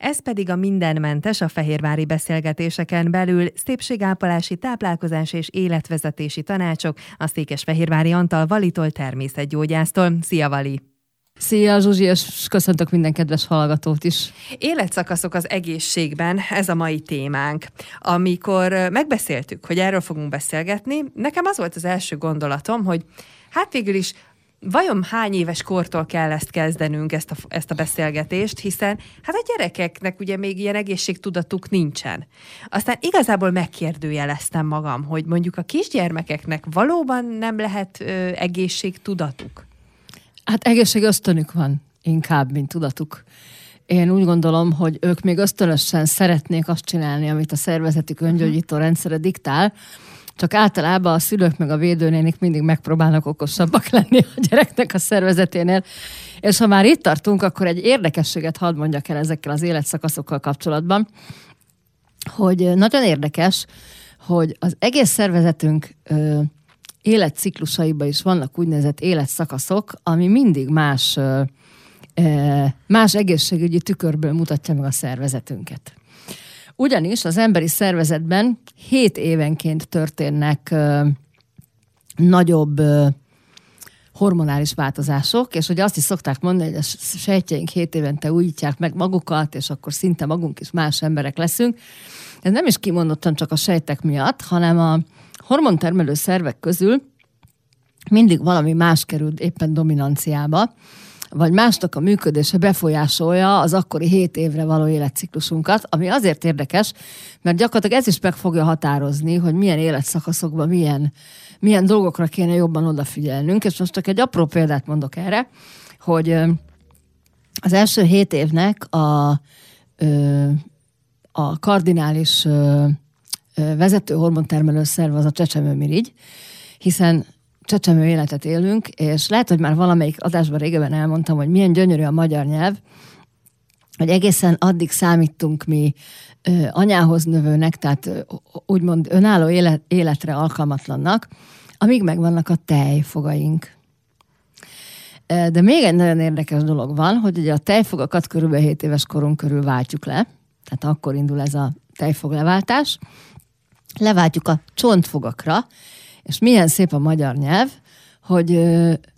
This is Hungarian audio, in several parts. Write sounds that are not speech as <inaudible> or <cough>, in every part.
Ez pedig a mindenmentes a fehérvári beszélgetéseken belül szépségápolási, táplálkozás és életvezetési tanácsok a Székesfehérvári Antal Valitól természetgyógyásztól. Szia Vali! Szia Zsuzsi, és köszöntök minden kedves hallgatót is. Életszakaszok az egészségben, ez a mai témánk. Amikor megbeszéltük, hogy erről fogunk beszélgetni, nekem az volt az első gondolatom, hogy hát végül is vajon hány éves kortól kell ezt kezdenünk, ezt a, ezt a beszélgetést, hiszen hát a gyerekeknek ugye még ilyen egészségtudatuk nincsen. Aztán igazából megkérdőjeleztem magam, hogy mondjuk a kisgyermekeknek valóban nem lehet ö, egészségtudatuk. Hát egészség ösztönük van inkább, mint tudatuk. Én úgy gondolom, hogy ők még ösztönösen szeretnék azt csinálni, amit a szervezetük öngyógyító rendszere diktál, csak általában a szülők meg a védőnénik mindig megpróbálnak okosabbak <laughs> lenni a gyereknek a szervezeténél. És ha már itt tartunk, akkor egy érdekességet hadd mondjak el ezekkel az életszakaszokkal kapcsolatban, hogy nagyon érdekes, hogy az egész szervezetünk ö, életciklusaiban is vannak úgynevezett életszakaszok, ami mindig más, ö, más egészségügyi tükörből mutatja meg a szervezetünket. Ugyanis az emberi szervezetben 7 évenként történnek ö, nagyobb ö, hormonális változások, és hogy azt is szokták mondani, hogy a sejtjeink 7 évente újítják meg magukat, és akkor szinte magunk is más emberek leszünk. Ez nem is kimondottan csak a sejtek miatt, hanem a hormontermelő szervek közül mindig valami más kerül éppen dominanciába, vagy másnak a működése befolyásolja az akkori 7 évre való életciklusunkat, ami azért érdekes, mert gyakorlatilag ez is meg fogja határozni, hogy milyen életszakaszokban milyen, milyen dolgokra kéne jobban odafigyelnünk, és most csak egy apró példát mondok erre, hogy az első 7 évnek a, a kardinális vezető hormontermelő szerv az a csecsemőmirigy, hiszen csecsemő életet élünk, és lehet, hogy már valamelyik adásban régebben elmondtam, hogy milyen gyönyörű a magyar nyelv, hogy egészen addig számítunk mi ö, anyához növőnek, tehát ö, úgymond önálló élet, életre alkalmatlannak, amíg megvannak a tejfogaink. De még egy nagyon érdekes dolog van, hogy ugye a tejfogakat körülbelül 7 éves korunk körül váltjuk le, tehát akkor indul ez a tejfog leváltás, leváltjuk a csontfogakra, és milyen szép a magyar nyelv, hogy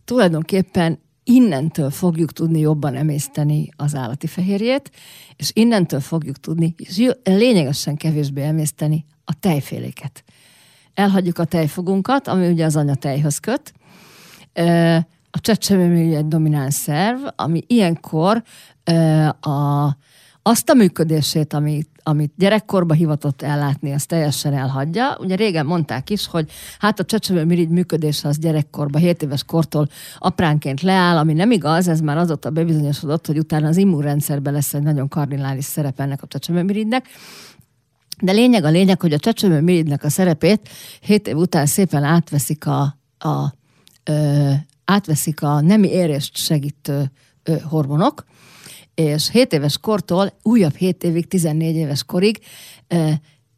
tulajdonképpen innentől fogjuk tudni jobban emészteni az állati fehérjét, és innentől fogjuk tudni lényegesen kevésbé emészteni a tejféléket. Elhagyjuk a tejfogunkat, ami ugye az anyatejhöz köt. A csecsemő egy domináns szerv, ami ilyenkor a, azt a működését, amit amit gyerekkorba hivatott ellátni, azt teljesen elhagyja. Ugye régen mondták is, hogy hát a csecsemő mirigy működése az gyerekkorba, 7 éves kortól apránként leáll, ami nem igaz, ez már azóta bebizonyosodott, hogy utána az immunrendszerben lesz egy nagyon kardinális szerep ennek a csecsemő mirigynek. De lényeg a lényeg, hogy a csecsemő mirigynek a szerepét 7 év után szépen átveszik a, a ö, átveszik a nemi érést segítő ö, hormonok, és 7 éves kortól újabb 7 évig, 14 éves korig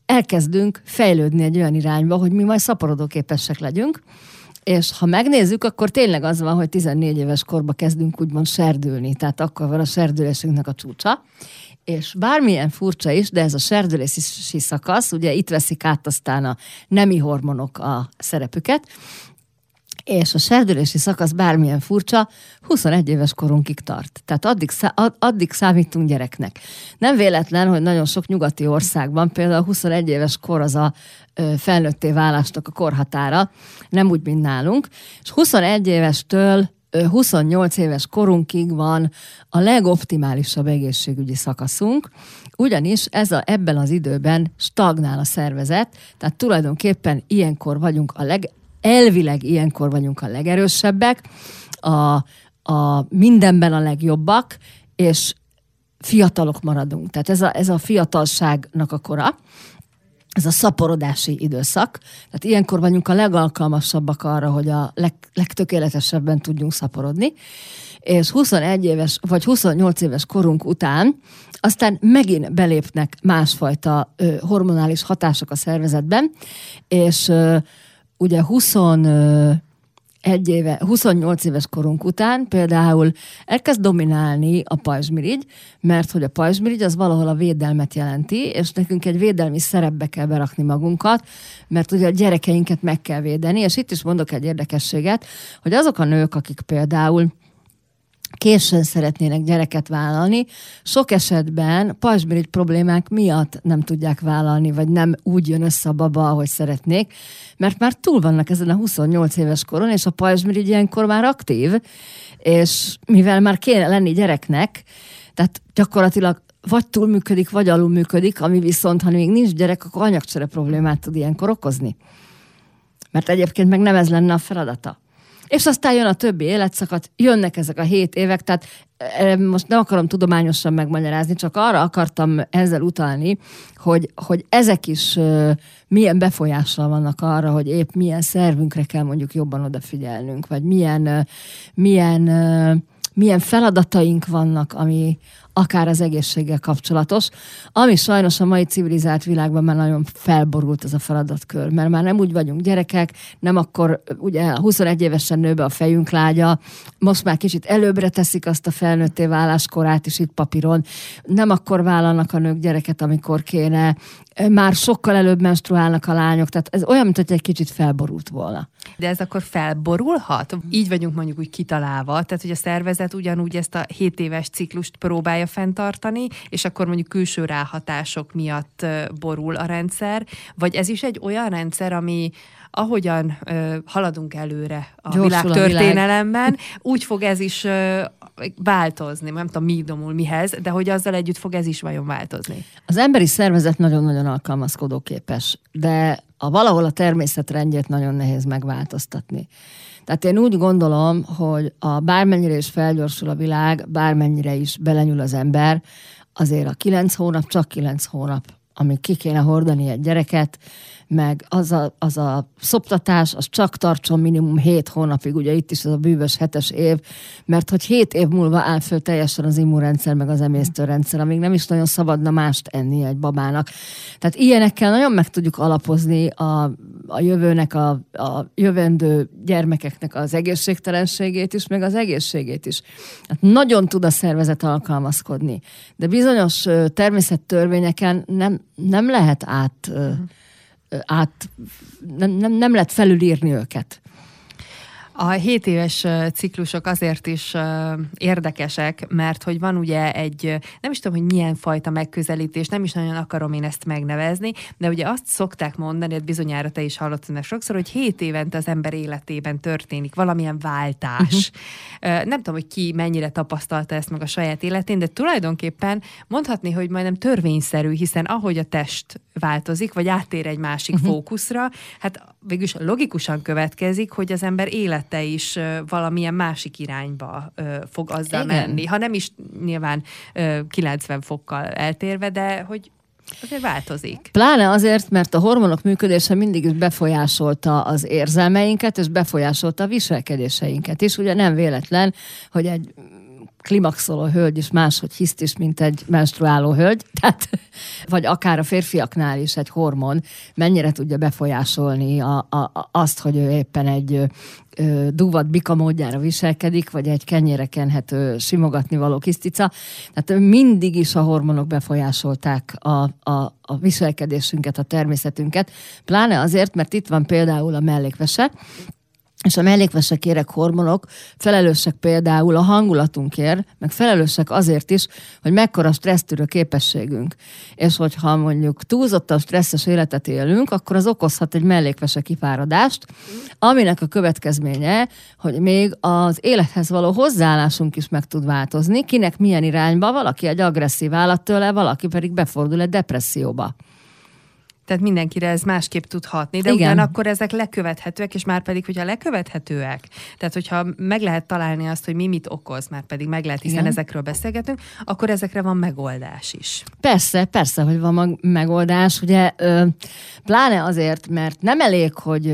elkezdünk fejlődni egy olyan irányba, hogy mi majd szaporodóképesek legyünk, és ha megnézzük, akkor tényleg az van, hogy 14 éves korba kezdünk úgymond serdülni, tehát akkor van a serdülésünknek a csúcsa, és bármilyen furcsa is, de ez a serdülési szakasz, ugye itt veszik át aztán a nemi hormonok a szerepüket, és a serdülési szakasz bármilyen furcsa, 21 éves korunkig tart. Tehát addig, addig számítunk gyereknek. Nem véletlen, hogy nagyon sok nyugati országban például 21 éves kor az a felnőtté válásnak a korhatára, nem úgy, mint nálunk, és 21 évestől 28 éves korunkig van a legoptimálisabb egészségügyi szakaszunk, ugyanis ez a, ebben az időben stagnál a szervezet, tehát tulajdonképpen ilyenkor vagyunk a leg, elvileg ilyenkor vagyunk a legerősebbek, a, a mindenben a legjobbak, és fiatalok maradunk. Tehát ez a, ez a fiatalságnak a kora, ez a szaporodási időszak. Tehát ilyenkor vagyunk a legalkalmasabbak arra, hogy a leg, legtökéletesebben tudjunk szaporodni. És 21 éves, vagy 28 éves korunk után aztán megint belépnek másfajta ö, hormonális hatások a szervezetben, és ö, ugye 21 egy éve, 28 éves korunk után például elkezd dominálni a pajzsmirigy, mert hogy a pajzsmirigy az valahol a védelmet jelenti, és nekünk egy védelmi szerepbe kell berakni magunkat, mert ugye a gyerekeinket meg kell védeni, és itt is mondok egy érdekességet, hogy azok a nők, akik például későn szeretnének gyereket vállalni, sok esetben pajzsmirigy problémák miatt nem tudják vállalni, vagy nem úgy jön össze a baba, ahogy szeretnék, mert már túl vannak ezen a 28 éves koron, és a pajzsmirigy ilyenkor már aktív, és mivel már kéne lenni gyereknek, tehát gyakorlatilag vagy túl működik, vagy alul működik, ami viszont, ha még nincs gyerek, akkor anyagcsere problémát tud ilyenkor okozni. Mert egyébként meg nem ez lenne a feladata. És aztán jön a többi életszakat, jönnek ezek a hét évek, tehát e, most nem akarom tudományosan megmagyarázni, csak arra akartam ezzel utalni, hogy, hogy ezek is milyen befolyással vannak arra, hogy épp milyen szervünkre kell mondjuk jobban odafigyelnünk, vagy milyen, milyen, milyen feladataink vannak, ami, akár az egészséggel kapcsolatos, ami sajnos a mai civilizált világban már nagyon felborult ez a feladatkör, mert már nem úgy vagyunk gyerekek, nem akkor ugye 21 évesen nő be a fejünk lágya, most már kicsit előbbre teszik azt a felnőtté váláskorát is itt papíron, nem akkor vállalnak a nők gyereket, amikor kéne, már sokkal előbb menstruálnak a lányok, tehát ez olyan, mint hogy egy kicsit felborult volna. De ez akkor felborulhat? Így vagyunk mondjuk úgy kitalálva, tehát hogy a szervezet ugyanúgy ezt a 7 éves ciklust próbálja fenntartani, és akkor mondjuk külső ráhatások miatt borul a rendszer, vagy ez is egy olyan rendszer, ami ahogyan ö, haladunk előre a Gyorsul világ történelemben, világ. úgy fog ez is ö, változni. Nem tudom, mi domul mihez, de hogy azzal együtt fog ez is vajon változni. Az emberi szervezet nagyon-nagyon alkalmazkodó képes, de a valahol a természet rendjét nagyon nehéz megváltoztatni. Tehát én úgy gondolom, hogy a bármennyire is felgyorsul a világ, bármennyire is belenyúl az ember, azért a kilenc hónap csak kilenc hónap, amíg ki kéne hordani egy gyereket, meg az a, az a szoptatás, az csak tartson minimum 7 hónapig, ugye itt is ez a bűvös hetes év, mert hogy 7 év múlva áll föl teljesen az immunrendszer, meg az emésztőrendszer, amíg nem is nagyon szabadna mást enni egy babának. Tehát ilyenekkel nagyon meg tudjuk alapozni a, a jövőnek, a, a jövendő gyermekeknek az egészségtelenségét is, meg az egészségét is. Hát nagyon tud a szervezet alkalmazkodni, de bizonyos természettörvényeken nem, nem lehet át uh-huh át, nem, nem, nem lehet felülírni őket. A 7 éves ciklusok azért is érdekesek, mert hogy van ugye egy, nem is tudom, hogy milyen fajta megközelítés, nem is nagyon akarom én ezt megnevezni, de ugye azt szokták mondani, hogy bizonyára te is hallottad meg sokszor, hogy 7 évente az ember életében történik valamilyen váltás. Uh-huh. Nem tudom, hogy ki mennyire tapasztalta ezt meg a saját életén, de tulajdonképpen mondhatni, hogy majdnem törvényszerű, hiszen ahogy a test változik, vagy áttér egy másik uh-huh. fókuszra, hát végülis logikusan következik, hogy az ember élete is valamilyen másik irányba fog azzal Igen. menni. Ha nem is nyilván 90 fokkal eltérve, de hogy Azért változik. Pláne azért, mert a hormonok működése mindig is befolyásolta az érzelmeinket, és befolyásolta a viselkedéseinket is. Ugye nem véletlen, hogy egy klimaxoló hölgy is máshogy hiszt is, mint egy menstruáló hölgy, <laughs> tehát, vagy akár a férfiaknál is egy hormon mennyire tudja befolyásolni a, a, azt, hogy ő éppen egy ö, duvat bika módjára viselkedik, vagy egy kenyére kenhető simogatni való kisztica. Tehát mindig is a hormonok befolyásolták a, a, a viselkedésünket, a természetünket, pláne azért, mert itt van például a mellékvese, és a mellékvesekérek hormonok felelősek például a hangulatunkért, meg felelősek azért is, hogy mekkora stressztűrő képességünk. És hogyha mondjuk túlzottan stresszes életet élünk, akkor az okozhat egy mellékvese kifáradást, aminek a következménye, hogy még az élethez való hozzáállásunk is meg tud változni, kinek milyen irányba, valaki egy agresszív állattől, valaki pedig befordul egy depresszióba. Tehát mindenkire ez másképp tud hatni, de Igen. ugyanakkor ezek lekövethetőek, és már pedig, hogyha lekövethetőek, tehát hogyha meg lehet találni azt, hogy mi mit okoz, már pedig meg lehet, hiszen Igen. ezekről beszélgetünk, akkor ezekre van megoldás is. Persze, persze, hogy van megoldás, ugye pláne azért, mert nem elég, hogy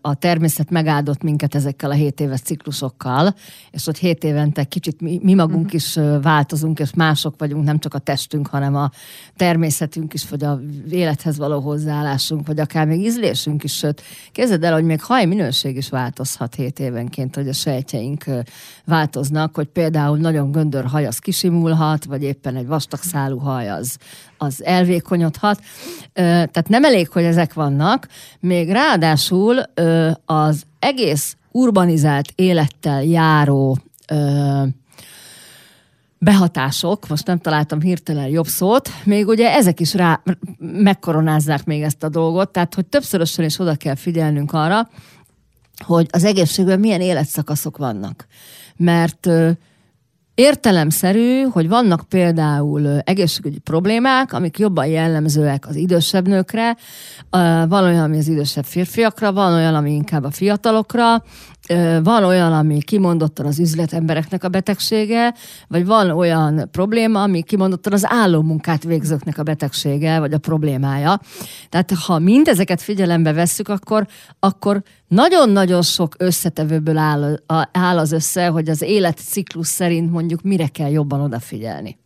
a természet megáldott minket ezekkel a 7 éves ciklusokkal, és hogy 7 évente kicsit mi, mi magunk uh-huh. is változunk, és mások vagyunk, nem csak a testünk, hanem a természetünk is, vagy a élethez való hozzáállásunk, vagy akár még ízlésünk is, sőt, képzeld el, hogy még haj minőség is változhat hét évenként, hogy a sejtjeink változnak, hogy például nagyon göndör haj az kisimulhat, vagy éppen egy vastag szálú haj az, az elvékonyodhat. Tehát nem elég, hogy ezek vannak, még ráadásul az egész urbanizált élettel járó behatások, most nem találtam hirtelen jobb szót, még ugye ezek is rá megkoronázzák még ezt a dolgot, tehát hogy többszörösen is oda kell figyelnünk arra, hogy az egészségben milyen életszakaszok vannak. Mert Értelemszerű, hogy vannak például egészségügyi problémák, amik jobban jellemzőek az idősebb nőkre, van olyan, ami az idősebb férfiakra, van olyan, ami inkább a fiatalokra, van olyan, ami kimondottan az üzletembereknek a betegsége, vagy van olyan probléma, ami kimondottan az álló munkát végzőknek a betegsége, vagy a problémája. Tehát ha mindezeket figyelembe vesszük, akkor, akkor nagyon-nagyon sok összetevőből áll, áll az össze, hogy az életciklus szerint mondjuk mire kell jobban odafigyelni.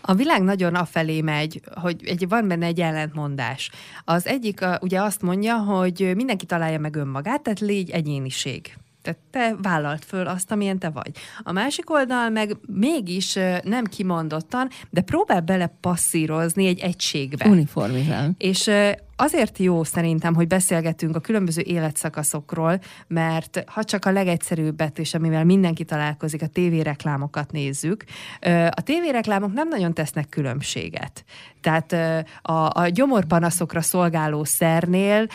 A világ nagyon afelé megy, hogy egy, van benne egy ellentmondás. Az egyik ugye azt mondja, hogy mindenki találja meg önmagát, tehát légy egyéniség. Tehát te vállalt föl azt, amilyen te vagy. A másik oldal meg mégis nem kimondottan, de próbál bele passzírozni egy egységbe. Uniformizál. És azért jó szerintem, hogy beszélgetünk a különböző életszakaszokról, mert ha csak a legegyszerűbbet, és amivel mindenki találkozik, a tévéreklámokat nézzük, a tévéreklámok nem nagyon tesznek különbséget. Tehát a, a gyomorpanaszokra szolgáló szernél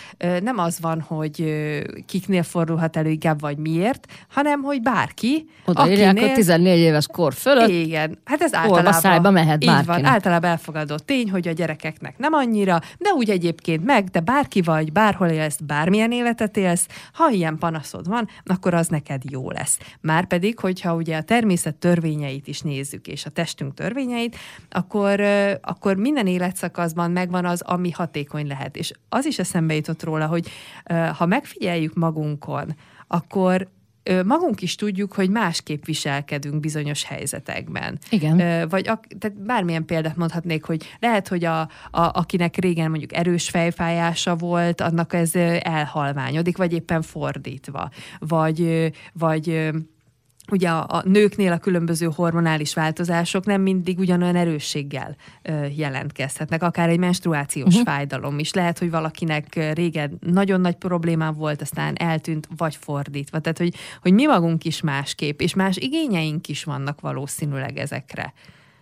nem az van, hogy kiknél fordulhat elő inkább, vagy miért, hanem hogy bárki. Odaírják akinél... a 14 éves kor fölött. Igen, hát ez általában... szájba mehet Így van, általában elfogadott tény, hogy a gyerekeknek nem annyira, de úgy egyébként egyébként meg, de bárki vagy, bárhol élsz, bármilyen életet élsz, ha ilyen panaszod van, akkor az neked jó lesz. Márpedig, hogyha ugye a természet törvényeit is nézzük, és a testünk törvényeit, akkor, akkor minden életszakaszban megvan az, ami hatékony lehet. És az is eszembe jutott róla, hogy ha megfigyeljük magunkon, akkor magunk is tudjuk, hogy másképp viselkedünk bizonyos helyzetekben. Igen. Vagy ak, tehát bármilyen példát mondhatnék, hogy lehet, hogy a, a, akinek régen mondjuk erős fejfájása volt, annak ez elhalványodik, vagy éppen fordítva. Vagy, vagy ugye a, a nőknél a különböző hormonális változások nem mindig ugyanolyan erősséggel ö, jelentkezhetnek, akár egy menstruációs uh-huh. fájdalom is. Lehet, hogy valakinek régen nagyon nagy problémám volt, aztán eltűnt, vagy fordítva. Tehát, hogy, hogy mi magunk is másképp, és más igényeink is vannak valószínűleg ezekre.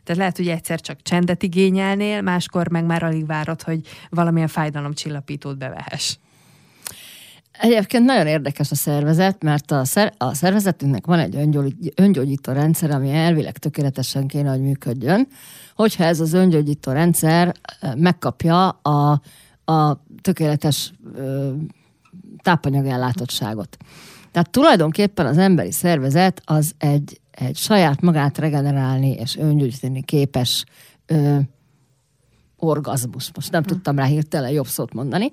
Tehát lehet, hogy egyszer csak csendet igényelnél, máskor meg már alig várod, hogy valamilyen fájdalomcsillapítót bevehess. Egyébként nagyon érdekes a szervezet, mert a, szer- a szervezetünknek van egy öngyógyító rendszer, ami elvileg tökéletesen kéne, hogy működjön. Hogyha ez az öngyógyító rendszer megkapja a, a tökéletes ö, tápanyagellátottságot. Tehát tulajdonképpen az emberi szervezet az egy, egy saját magát regenerálni és öngyógyítani képes ö, orgazmus. Most nem hm. tudtam rá hirtelen jobb szót mondani.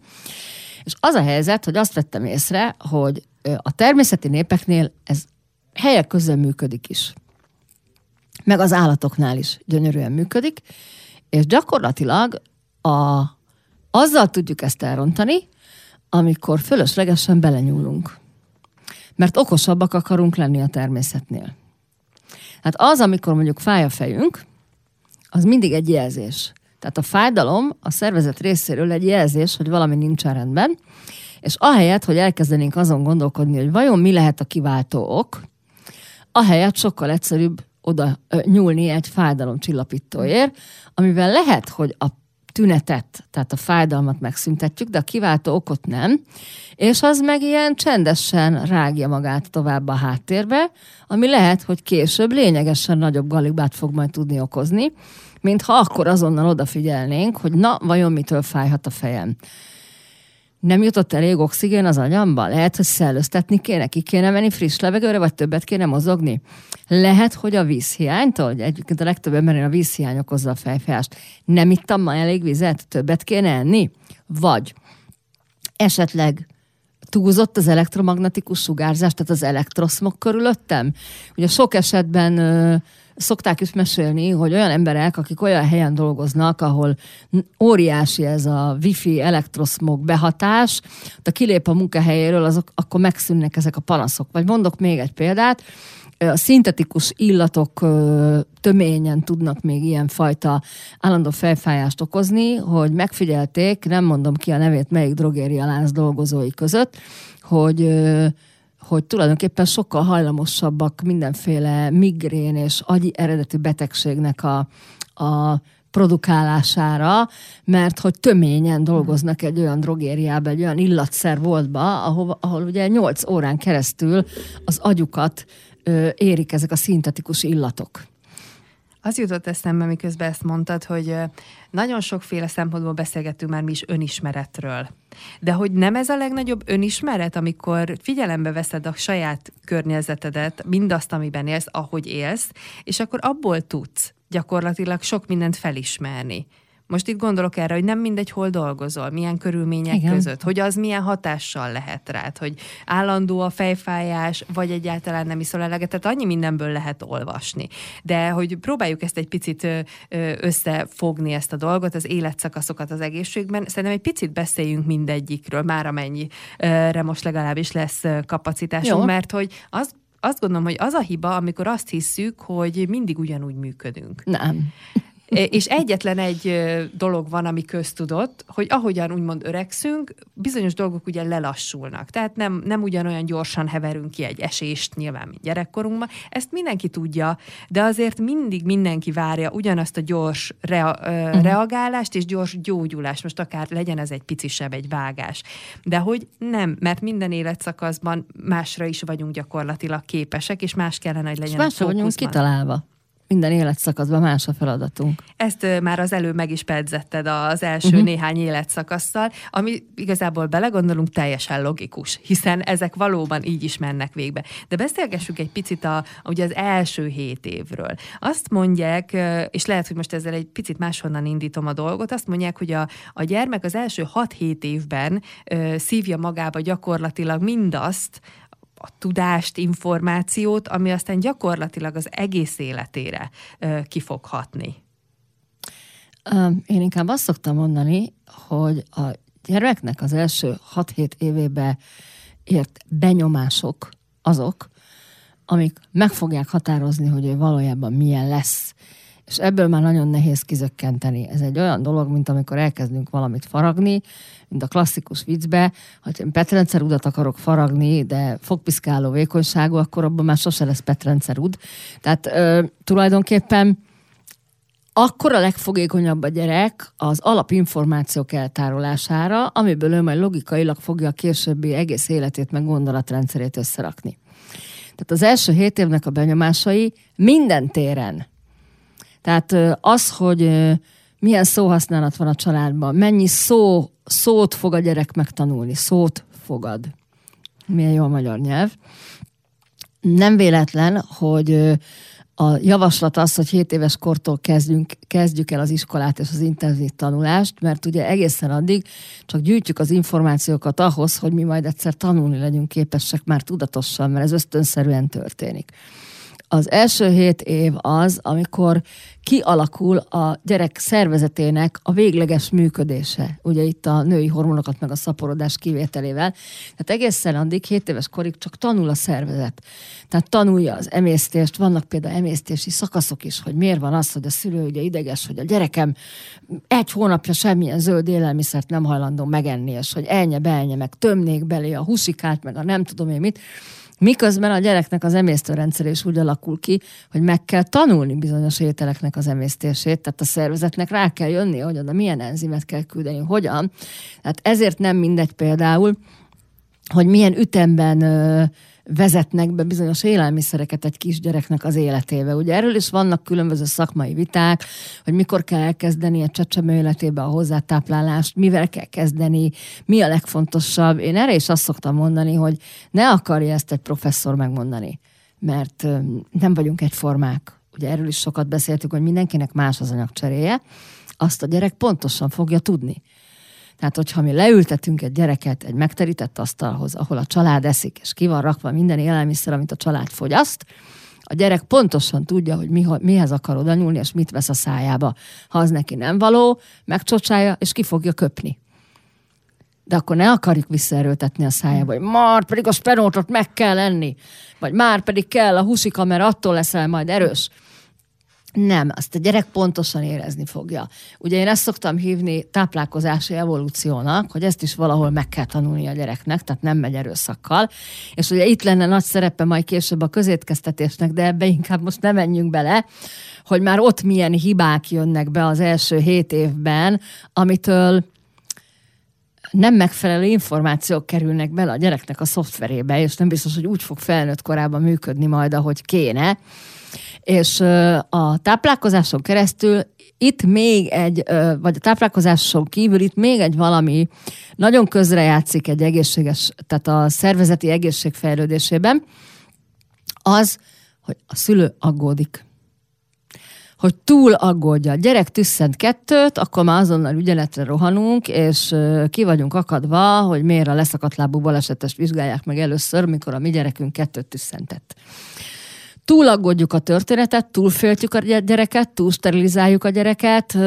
És az a helyzet, hogy azt vettem észre, hogy a természeti népeknél ez helyek közben működik is. Meg az állatoknál is gyönyörűen működik, és gyakorlatilag a, azzal tudjuk ezt elrontani, amikor fölöslegesen belenyúlunk. Mert okosabbak akarunk lenni a természetnél. Hát az, amikor mondjuk fáj a fejünk, az mindig egy jelzés. Tehát a fájdalom a szervezet részéről egy jelzés, hogy valami nincs rendben, és ahelyett, hogy elkezdenénk azon gondolkodni, hogy vajon mi lehet a kiváltó ok, ahelyett sokkal egyszerűbb oda nyúlni egy fájdalomcsillapítóért, amivel lehet, hogy a tünetet, tehát a fájdalmat megszüntetjük, de a kiváltó okot nem, és az meg ilyen csendesen rágja magát tovább a háttérbe, ami lehet, hogy később lényegesen nagyobb galibát fog majd tudni okozni, mint ha akkor azonnal odafigyelnénk, hogy na, vajon mitől fájhat a fejem. Nem jutott elég oxigén az agyamba? Lehet, hogy szellőztetni kéne, ki kéne menni friss levegőre, vagy többet kéne mozogni? Lehet, hogy a vízhiánytól, hogy egyébként a legtöbb emberén a vízhiány okozza a fejfájást. Nem ittam ma elég vizet, többet kéne enni? Vagy esetleg túlzott az elektromagnetikus sugárzás, tehát az elektroszmok körülöttem? Ugye sok esetben szokták is mesélni, hogy olyan emberek, akik olyan helyen dolgoznak, ahol óriási ez a wifi elektroszmog behatás, de kilép a munkahelyéről, azok, akkor megszűnnek ezek a panaszok. Vagy mondok még egy példát, a szintetikus illatok töményen tudnak még ilyen fajta állandó fejfájást okozni, hogy megfigyelték, nem mondom ki a nevét melyik drogéria lánc dolgozói között, hogy hogy tulajdonképpen sokkal hajlamosabbak mindenféle migrén és agyi eredetű betegségnek a, a produkálására, mert hogy töményen dolgoznak egy olyan drogériába, egy olyan illatszer voltba, ahol, ahol ugye 8 órán keresztül az agyukat ö, érik ezek a szintetikus illatok. Az jutott eszembe, miközben ezt mondtad, hogy nagyon sokféle szempontból beszélgettünk már mi is önismeretről. De hogy nem ez a legnagyobb önismeret, amikor figyelembe veszed a saját környezetedet, mindazt, amiben élsz, ahogy élsz, és akkor abból tudsz gyakorlatilag sok mindent felismerni. Most itt gondolok erre, hogy nem mindegy, hol dolgozol, milyen körülmények Igen. között, hogy az milyen hatással lehet rád, hogy állandó a fejfájás, vagy egyáltalán nem iszol eleget, tehát annyi mindenből lehet olvasni. De hogy próbáljuk ezt egy picit összefogni ezt a dolgot, az életszakaszokat az egészségben, szerintem egy picit beszéljünk mindegyikről, már amennyire most legalábbis lesz kapacitásunk, Jó. mert hogy az azt gondolom, hogy az a hiba, amikor azt hisszük, hogy mindig ugyanúgy működünk. Nem. És egyetlen egy dolog van, ami köztudott, hogy ahogyan úgymond öregszünk, bizonyos dolgok ugye lelassulnak. Tehát nem, nem ugyanolyan gyorsan heverünk ki egy esést, nyilván, mint gyerekkorunkban. Ezt mindenki tudja, de azért mindig mindenki várja ugyanazt a gyors rea- uh-huh. reagálást és gyors gyógyulást. Most akár legyen ez egy picisebb, egy vágás. De hogy nem, mert minden életszakaszban másra is vagyunk gyakorlatilag képesek, és más kellene, hogy legyen és másra vagyunk kitalálva minden életszakaszban más a feladatunk. Ezt már az előbb meg is pedzetted az első uh-huh. néhány életszakasszal, ami igazából belegondolunk teljesen logikus, hiszen ezek valóban így is mennek végbe. De beszélgessünk egy picit a, ugye az első hét évről. Azt mondják, és lehet, hogy most ezzel egy picit máshonnan indítom a dolgot, azt mondják, hogy a, a gyermek az első 6-7 évben szívja magába gyakorlatilag mindazt, a tudást, információt, ami aztán gyakorlatilag az egész életére ki fog hatni? Én inkább azt szoktam mondani, hogy a gyermeknek az első 6-7 évébe ért benyomások azok, amik meg fogják határozni, hogy ő valójában milyen lesz. És ebből már nagyon nehéz kizökkenteni. Ez egy olyan dolog, mint amikor elkezdünk valamit faragni, mint a klasszikus viccbe, hogy én petrencerudat akarok faragni, de fogpiszkáló vékonyságú, akkor abban már sose lesz petrencerud. Tehát ö, tulajdonképpen akkor a legfogékonyabb a gyerek az alapinformációk eltárolására, amiből ő majd logikailag fogja a későbbi egész életét meg gondolatrendszerét összerakni. Tehát az első hét évnek a benyomásai minden téren. Tehát az, hogy milyen szóhasználat van a családban, mennyi szó, szót fog a gyerek megtanulni, szót fogad. Milyen jó a magyar nyelv. Nem véletlen, hogy a javaslat az, hogy 7 éves kortól kezdjünk, kezdjük el az iskolát és az intenzív tanulást, mert ugye egészen addig csak gyűjtjük az információkat ahhoz, hogy mi majd egyszer tanulni legyünk képesek már tudatosan, mert ez ösztönszerűen történik az első hét év az, amikor kialakul a gyerek szervezetének a végleges működése. Ugye itt a női hormonokat meg a szaporodás kivételével. Tehát egészen addig, 7 éves korig csak tanul a szervezet. Tehát tanulja az emésztést, vannak például emésztési szakaszok is, hogy miért van az, hogy a szülő ugye ideges, hogy a gyerekem egy hónapja semmilyen zöld élelmiszert nem hajlandó megenni, és hogy elnye, belnye, meg tömnék belé a husikát, meg a nem tudom én mit Miközben a gyereknek az emésztőrendszer is úgy alakul ki, hogy meg kell tanulni bizonyos ételeknek az emésztését, tehát a szervezetnek rá kell jönni, hogy oda milyen enzimet kell küldeni, hogyan. Tehát ezért nem mindegy például, hogy milyen ütemben vezetnek be bizonyos élelmiszereket egy kisgyereknek az életébe. Ugye erről is vannak különböző szakmai viták, hogy mikor kell elkezdeni a csecsemő életébe a hozzátáplálást, mivel kell kezdeni, mi a legfontosabb. Én erre is azt szoktam mondani, hogy ne akarja ezt egy professzor megmondani, mert nem vagyunk egyformák. Ugye erről is sokat beszéltük, hogy mindenkinek más az anyagcseréje, azt a gyerek pontosan fogja tudni. Tehát, hogyha mi leültetünk egy gyereket egy megterített asztalhoz, ahol a család eszik, és ki van rakva minden élelmiszer, amit a család fogyaszt, A gyerek pontosan tudja, hogy mi, mihez akar oda nyúlni, és mit vesz a szájába. Ha az neki nem való, megcsocsálja, és ki fogja köpni. De akkor ne akarjuk visszaerőltetni a szájába, hogy már pedig a spenótot meg kell enni, vagy már pedig kell a húsika, mert attól leszel majd erős. Nem, azt a gyerek pontosan érezni fogja. Ugye én ezt szoktam hívni táplálkozási evolúciónak, hogy ezt is valahol meg kell tanulni a gyereknek, tehát nem megy erőszakkal. És ugye itt lenne nagy szerepe majd később a közétkeztetésnek, de ebbe inkább most nem menjünk bele, hogy már ott milyen hibák jönnek be az első hét évben, amitől nem megfelelő információk kerülnek bele a gyereknek a szoftverébe, és nem biztos, hogy úgy fog felnőtt korában működni majd, ahogy kéne. És a táplálkozáson keresztül itt még egy, vagy a táplálkozáson kívül itt még egy valami nagyon közrejátszik egy egészséges, tehát a szervezeti egészség fejlődésében, az, hogy a szülő aggódik hogy túl aggódja. A gyerek tüsszent kettőt, akkor már azonnal ügyeletre rohanunk, és ki vagyunk akadva, hogy miért a leszakadt lábú balesetes vizsgálják meg először, mikor a mi gyerekünk kettőt tüsszentett. Túl aggódjuk a történetet, túl féltjük a gyereket, túl sterilizáljuk a gyereket,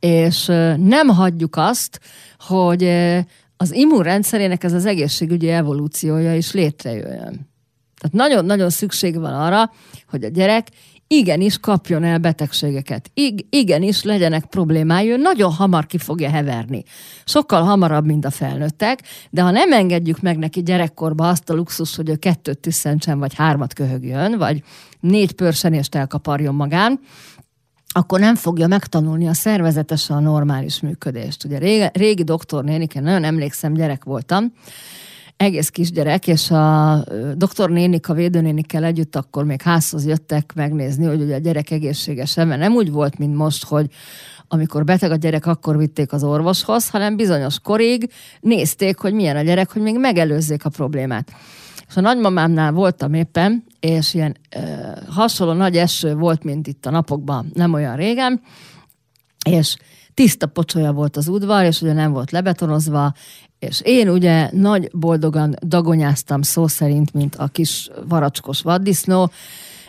és nem hagyjuk azt, hogy az immunrendszerének ez az egészségügyi evolúciója is létrejöjjön. Tehát nagyon-nagyon szükség van arra, hogy a gyerek igenis kapjon el betegségeket. I- igenis legyenek problémái, ő nagyon hamar ki fogja heverni. Sokkal hamarabb, mint a felnőttek, de ha nem engedjük meg neki gyerekkorba azt a luxus, hogy ő kettőt tüsszentsen, vagy hármat köhögjön, vagy négy pörsenést elkaparjon magán, akkor nem fogja megtanulni a szervezetesen a normális működést. Ugye régi, régi doktornénik, én nagyon emlékszem, gyerek voltam, egész kisgyerek, és a doktor nénik, a védőnénikkel együtt akkor még házhoz jöttek megnézni, hogy ugye a gyerek egészséges mert nem úgy volt, mint most, hogy amikor beteg a gyerek, akkor vitték az orvoshoz, hanem bizonyos korig nézték, hogy milyen a gyerek, hogy még megelőzzék a problémát. És a nagymamámnál voltam éppen, és ilyen ö, hasonló nagy eső volt, mint itt a napokban, nem olyan régen, és tiszta pocsolya volt az udvar, és ugye nem volt lebetonozva, és én ugye nagy boldogan dagonyáztam szó szerint, mint a kis varacskos vaddisznó,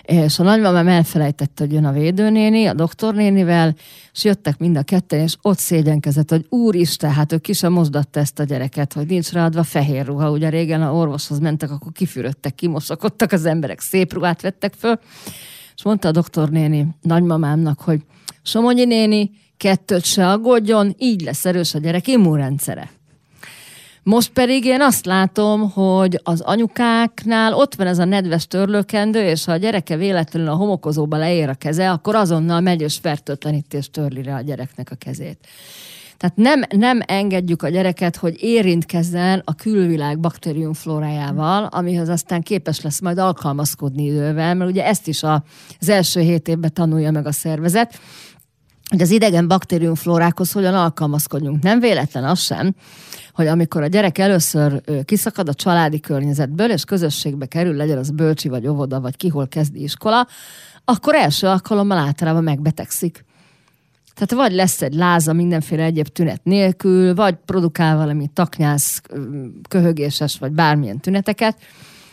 és a nagymamám elfelejtette, hogy jön a védőnéni, a doktornénivel, és jöttek mind a ketten, és ott szégyenkezett, hogy úristen, hát ő ki sem mozdatta ezt a gyereket, hogy nincs ráadva fehér ruha. Ugye régen a orvoshoz mentek, akkor kifürödtek, kimosakodtak az emberek, szép ruhát vettek föl. És mondta a doktornéni nagymamámnak, hogy Somonyi néni, kettőt se aggódjon, így lesz erős a gyerek immunrendszere. Most pedig én azt látom, hogy az anyukáknál ott van ez a nedves törlőkendő, és ha a gyereke véletlenül a homokozóba leér a keze, akkor azonnal megy és fertőtlenítés törli rá a gyereknek a kezét. Tehát nem, nem engedjük a gyereket, hogy érintkezzen a külvilág baktériumflórájával, amihez aztán képes lesz majd alkalmazkodni idővel, mert ugye ezt is az első hét évben tanulja meg a szervezet hogy az idegen baktériumflórákhoz hogyan alkalmazkodjunk. Nem véletlen az sem, hogy amikor a gyerek először kiszakad a családi környezetből, és közösségbe kerül, legyen az bölcsi, vagy óvoda, vagy kihol kezdi iskola, akkor első alkalommal általában megbetegszik. Tehát vagy lesz egy láza mindenféle egyéb tünet nélkül, vagy produkál valami taknyász, köhögéses, vagy bármilyen tüneteket,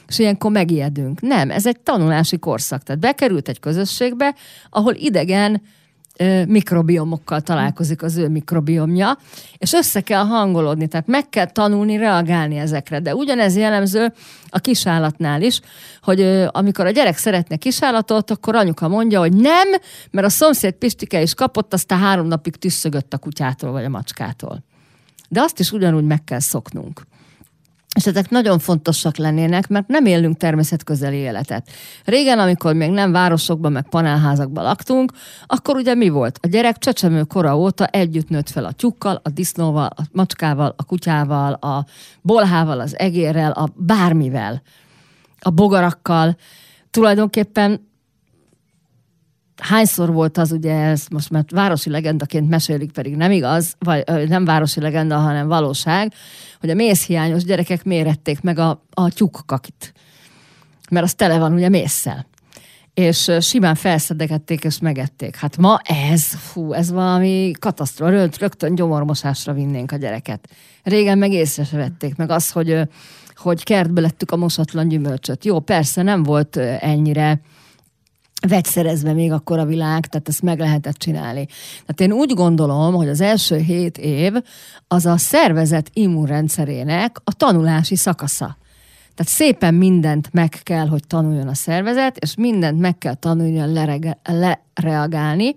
és ilyenkor megijedünk. Nem, ez egy tanulási korszak. Tehát bekerült egy közösségbe, ahol idegen mikrobiomokkal találkozik az ő mikrobiomja, és össze kell hangolódni, tehát meg kell tanulni, reagálni ezekre. De ugyanez jellemző a kisállatnál is, hogy amikor a gyerek szeretne kisállatot, akkor anyuka mondja, hogy nem, mert a szomszéd Pistike is kapott, aztán három napig tüsszögött a kutyától vagy a macskától. De azt is ugyanúgy meg kell szoknunk és ezek nagyon fontosak lennének, mert nem élünk természetközeli életet. Régen, amikor még nem városokban, meg panelházakban laktunk, akkor ugye mi volt? A gyerek csecsemő kora óta együtt nőtt fel a tyúkkal, a disznóval, a macskával, a kutyával, a bolhával, az egérrel, a bármivel, a bogarakkal. Tulajdonképpen hányszor volt az, ugye ez most már városi legendaként mesélik, pedig nem igaz, vagy nem városi legenda, hanem valóság, hogy a mézhiányos gyerekek mérették meg a, a tyúkkakit. Mert az tele van ugye mészsel. És simán felszedegették és megették. Hát ma ez, fú, ez valami katasztrófa, rögtön gyomormosásra vinnénk a gyereket. Régen meg észre se vették, meg az, hogy, hogy kertbe lettük a mosatlan gyümölcsöt. Jó, persze nem volt ennyire vegyszerezve még akkor a világ, tehát ezt meg lehetett csinálni. Tehát én úgy gondolom, hogy az első hét év az a szervezet immunrendszerének a tanulási szakasza. Tehát szépen mindent meg kell, hogy tanuljon a szervezet, és mindent meg kell tanuljon lerege, lereagálni,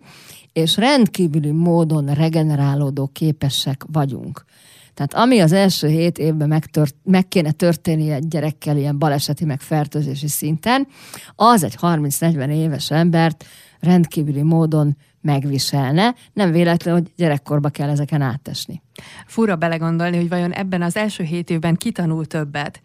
és rendkívüli módon regenerálódó képesek vagyunk. Tehát ami az első hét évben megtört, meg kéne történni egy gyerekkel ilyen baleseti, meg fertőzési szinten, az egy 30-40 éves embert rendkívüli módon megviselne. Nem véletlen, hogy gyerekkorba kell ezeken átesni. Fura belegondolni, hogy vajon ebben az első hét évben kitanul többet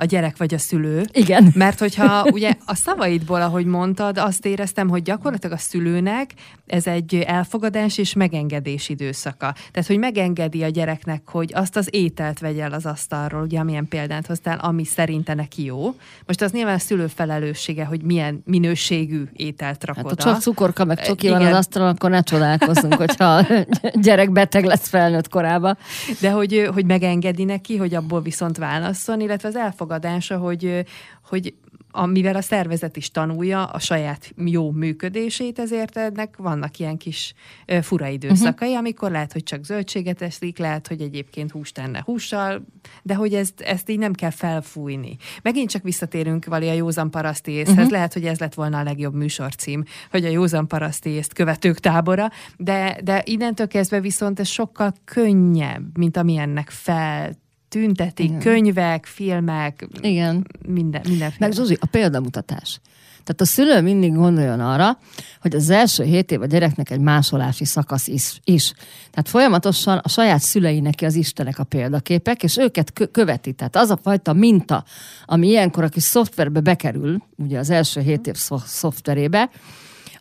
a gyerek vagy a szülő. Igen. <laughs> Mert hogyha ugye a szavaidból, ahogy mondtad, azt éreztem, hogy gyakorlatilag a szülőnek ez egy elfogadás és megengedés időszaka. Tehát, hogy megengedi a gyereknek, hogy azt az ételt vegye el az asztalról, ugye amilyen példát hoztál, ami szerinte neki jó. Most az nyilván a szülő felelőssége, hogy milyen minőségű ételt rak hát, oda. Ha csak cukorka meg csoki van az asztalon, akkor ne csodálkozzunk, <laughs> hogyha a <laughs> gyerek beteg lesz felnőtt korába. De hogy, hogy megengedi neki, hogy abból viszont válasszon, illetve az elfogadás elfogadása, hogy, hogy amivel a szervezet is tanulja a saját jó működését, ezért ennek vannak ilyen kis fura időszakai, uh-huh. amikor lehet, hogy csak zöldséget eszik, lehet, hogy egyébként húst tenne hússal, de hogy ezt, ezt így nem kell felfújni. Megint csak visszatérünk vali a józan paraszti észhez, uh-huh. lehet, hogy ez lett volna a legjobb műsorcím, hogy a józan paraszti észt követők tábora, de, de innentől kezdve viszont ez sokkal könnyebb, mint amilyennek fel tüntetik, Igen. könyvek, filmek, Igen. minden, mindenféle. Meg Zsuzsi, a példamutatás. Tehát a szülő mindig gondoljon arra, hogy az első hét év a gyereknek egy másolási szakasz is. is. Tehát folyamatosan a saját szülei neki az Istenek a példaképek, és őket kö- követi. Tehát az a fajta minta, ami ilyenkor a kis szoftverbe bekerül, ugye az első hét év szoftverébe,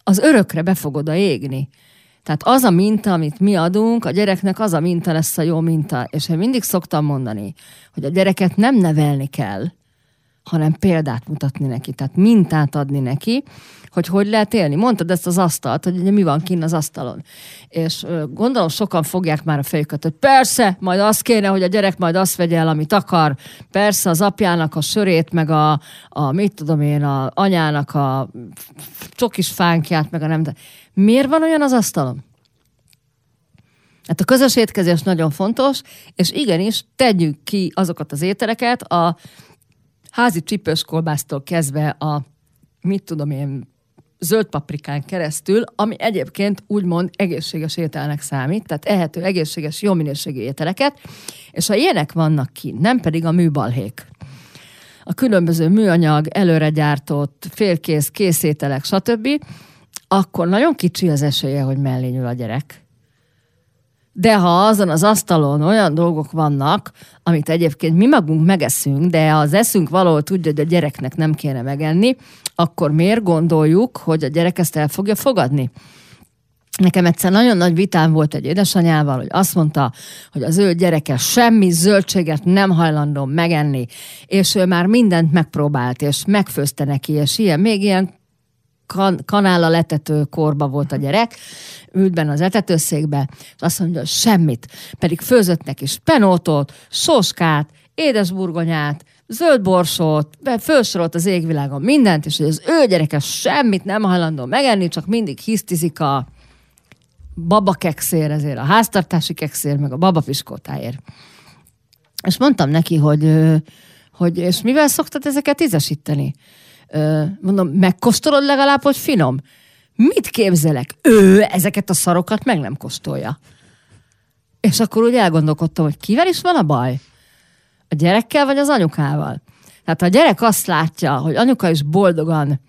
az örökre be fog oda égni. Tehát az a minta, amit mi adunk, a gyereknek az a minta lesz a jó minta. És én mindig szoktam mondani, hogy a gyereket nem nevelni kell, hanem példát mutatni neki, tehát mintát adni neki, hogy hogy lehet élni. Mondtad ezt az asztalt, hogy ugye mi van kinn az asztalon. És gondolom sokan fogják már a fejüket, hogy persze, majd az kéne, hogy a gyerek majd azt vegye el, amit akar. Persze az apjának a sörét, meg a, a mit tudom én, a anyának a csokis fánkját, meg a nem... Miért van olyan az asztalon? Hát a közös étkezés nagyon fontos, és igenis tegyük ki azokat az ételeket, a házi csipős kolbásztól kezdve a, mit tudom én, zöld paprikán keresztül, ami egyébként úgymond egészséges ételnek számít, tehát ehető egészséges, jó minőségű ételeket, és ha ilyenek vannak ki, nem pedig a műbalhék, a különböző műanyag, előre gyártott, félkész, készételek, stb., akkor nagyon kicsi az esélye, hogy mellé nyúl a gyerek. De ha azon az asztalon olyan dolgok vannak, amit egyébként mi magunk megeszünk, de az eszünk valahol tudja, hogy a gyereknek nem kéne megenni, akkor miért gondoljuk, hogy a gyerek ezt el fogja fogadni? Nekem egyszer nagyon nagy vitám volt egy édesanyával, hogy azt mondta, hogy az ő gyereke semmi zöldséget nem hajlandó megenni, és ő már mindent megpróbált, és megfőzte neki, és ilyen, még ilyen kan- kanála letető korba volt a gyerek, ült benne az etetőszékbe, és azt mondja, hogy semmit. Pedig főzött neki spenótot, soskát, édesburgonyát, zöld borsót, felsorolt az égvilágon mindent, és hogy az ő gyereke semmit nem hajlandó megenni, csak mindig hisztizik a baba kekszér, ezért a háztartási kekszér, meg a baba piskótáért. És mondtam neki, hogy, hogy és mivel szoktad ezeket ízesíteni? Mondom, megkóstolod legalább, hogy finom? Mit képzelek? Ő ezeket a szarokat meg nem kóstolja. És akkor úgy elgondolkodtam, hogy kivel is van a baj? A gyerekkel vagy az anyukával? Tehát ha a gyerek azt látja, hogy anyuka is boldogan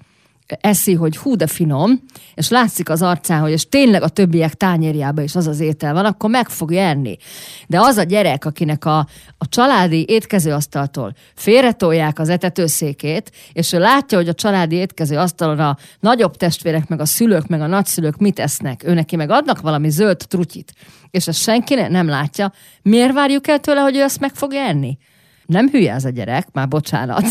eszi, hogy hú de finom, és látszik az arcán, hogy és tényleg a többiek tányérjában is az az étel van, akkor meg fog enni. De az a gyerek, akinek a, a családi étkezőasztaltól félretolják az etetőszékét, és ő látja, hogy a családi étkezőasztalon a nagyobb testvérek, meg a szülők, meg a nagyszülők mit esznek, ő neki meg adnak valami zöld trutyit, és ezt senki nem látja, miért várjuk el tőle, hogy ő ezt meg fog enni? Nem hülye ez a gyerek, már bocsánat.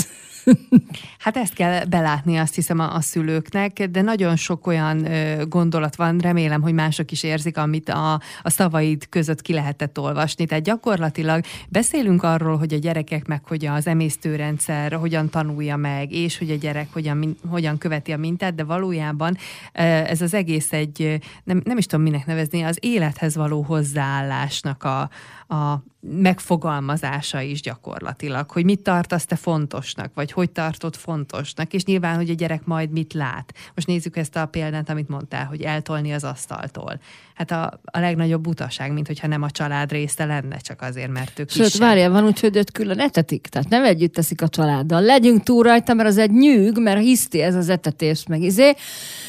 Hát ezt kell belátni, azt hiszem a, a szülőknek, de nagyon sok olyan ö, gondolat van, remélem, hogy mások is érzik, amit a, a szavaid között ki lehetett olvasni. Tehát gyakorlatilag beszélünk arról, hogy a gyerekek meg hogy az emésztőrendszer hogyan tanulja meg, és hogy a gyerek hogyan, hogyan követi a mintát, de valójában ez az egész egy, nem, nem is tudom minek nevezni, az élethez való hozzáállásnak a, a megfogalmazása is gyakorlatilag, hogy mit tartasz te fontosnak, vagy hogy tartod fontosnak, és nyilván, hogy a gyerek majd mit lát. Most nézzük ezt a példát, amit mondtál, hogy eltolni az asztaltól. Hát a, a legnagyobb butaság, mint hogyha nem a család része lenne, csak azért, mert ők Sőt, várjál, van úgy, hogy őt külön etetik, tehát nem együtt teszik a családdal. Legyünk túl rajta, mert az egy nyűg, mert hiszti ez az etetés, meg izé.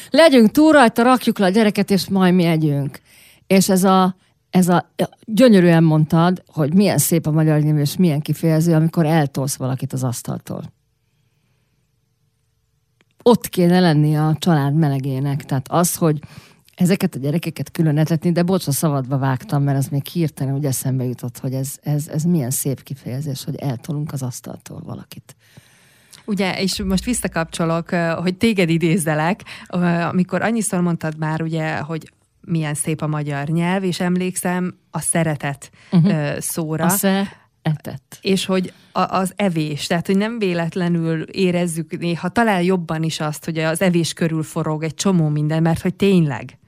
Legyünk túl rajta, rakjuk le a gyereket, és majd mi együnk. És ez a ez a, gyönyörűen mondtad, hogy milyen szép a magyar nyelv, és milyen kifejező, amikor eltolsz valakit az asztaltól. Ott kéne lenni a család melegének. Tehát az, hogy ezeket a gyerekeket külön etetni, de bocs, a szabadba vágtam, mert az még hirtelen úgy eszembe jutott, hogy ez, ez, ez milyen szép kifejezés, hogy eltolunk az asztaltól valakit. Ugye, és most visszakapcsolok, hogy téged idézzelek, amikor annyiszor mondtad már, ugye, hogy milyen szép a magyar nyelv, és emlékszem a szeretet uh-huh. szóra. A szeretet. És hogy a, az evés, tehát hogy nem véletlenül érezzük néha talán jobban is azt, hogy az evés körül forog egy csomó minden, mert hogy tényleg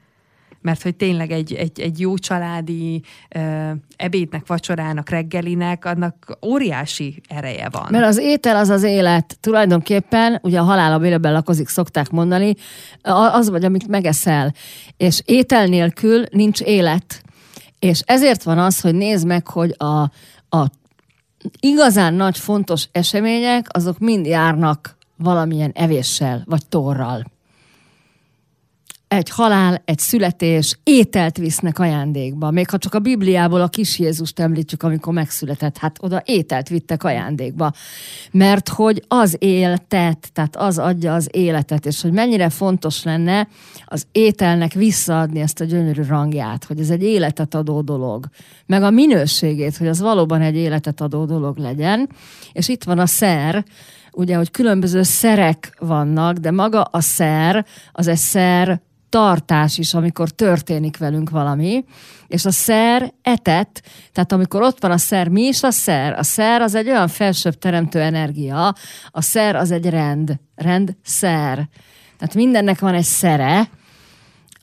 mert hogy tényleg egy, egy, egy jó családi uh, ebédnek, vacsorának, reggelinek, annak óriási ereje van. Mert az étel az az élet. Tulajdonképpen, ugye a halál a béleben lakozik, szokták mondani, az vagy, amit megeszel. És étel nélkül nincs élet. És ezért van az, hogy nézd meg, hogy a, a igazán nagy, fontos események, azok mind járnak valamilyen evéssel, vagy torral egy halál, egy születés, ételt visznek ajándékba. Még ha csak a Bibliából a kis Jézust említjük, amikor megszületett, hát oda ételt vittek ajándékba. Mert hogy az éltet, tehát az adja az életet, és hogy mennyire fontos lenne az ételnek visszaadni ezt a gyönyörű rangját, hogy ez egy életet adó dolog. Meg a minőségét, hogy az valóban egy életet adó dolog legyen. És itt van a szer, ugye, hogy különböző szerek vannak, de maga a szer, az egy szer tartás is, amikor történik velünk valami, és a szer etet, tehát amikor ott van a szer, mi is a szer? A szer az egy olyan felsőbb teremtő energia, a szer az egy rend, rend szer. Tehát mindennek van egy szere,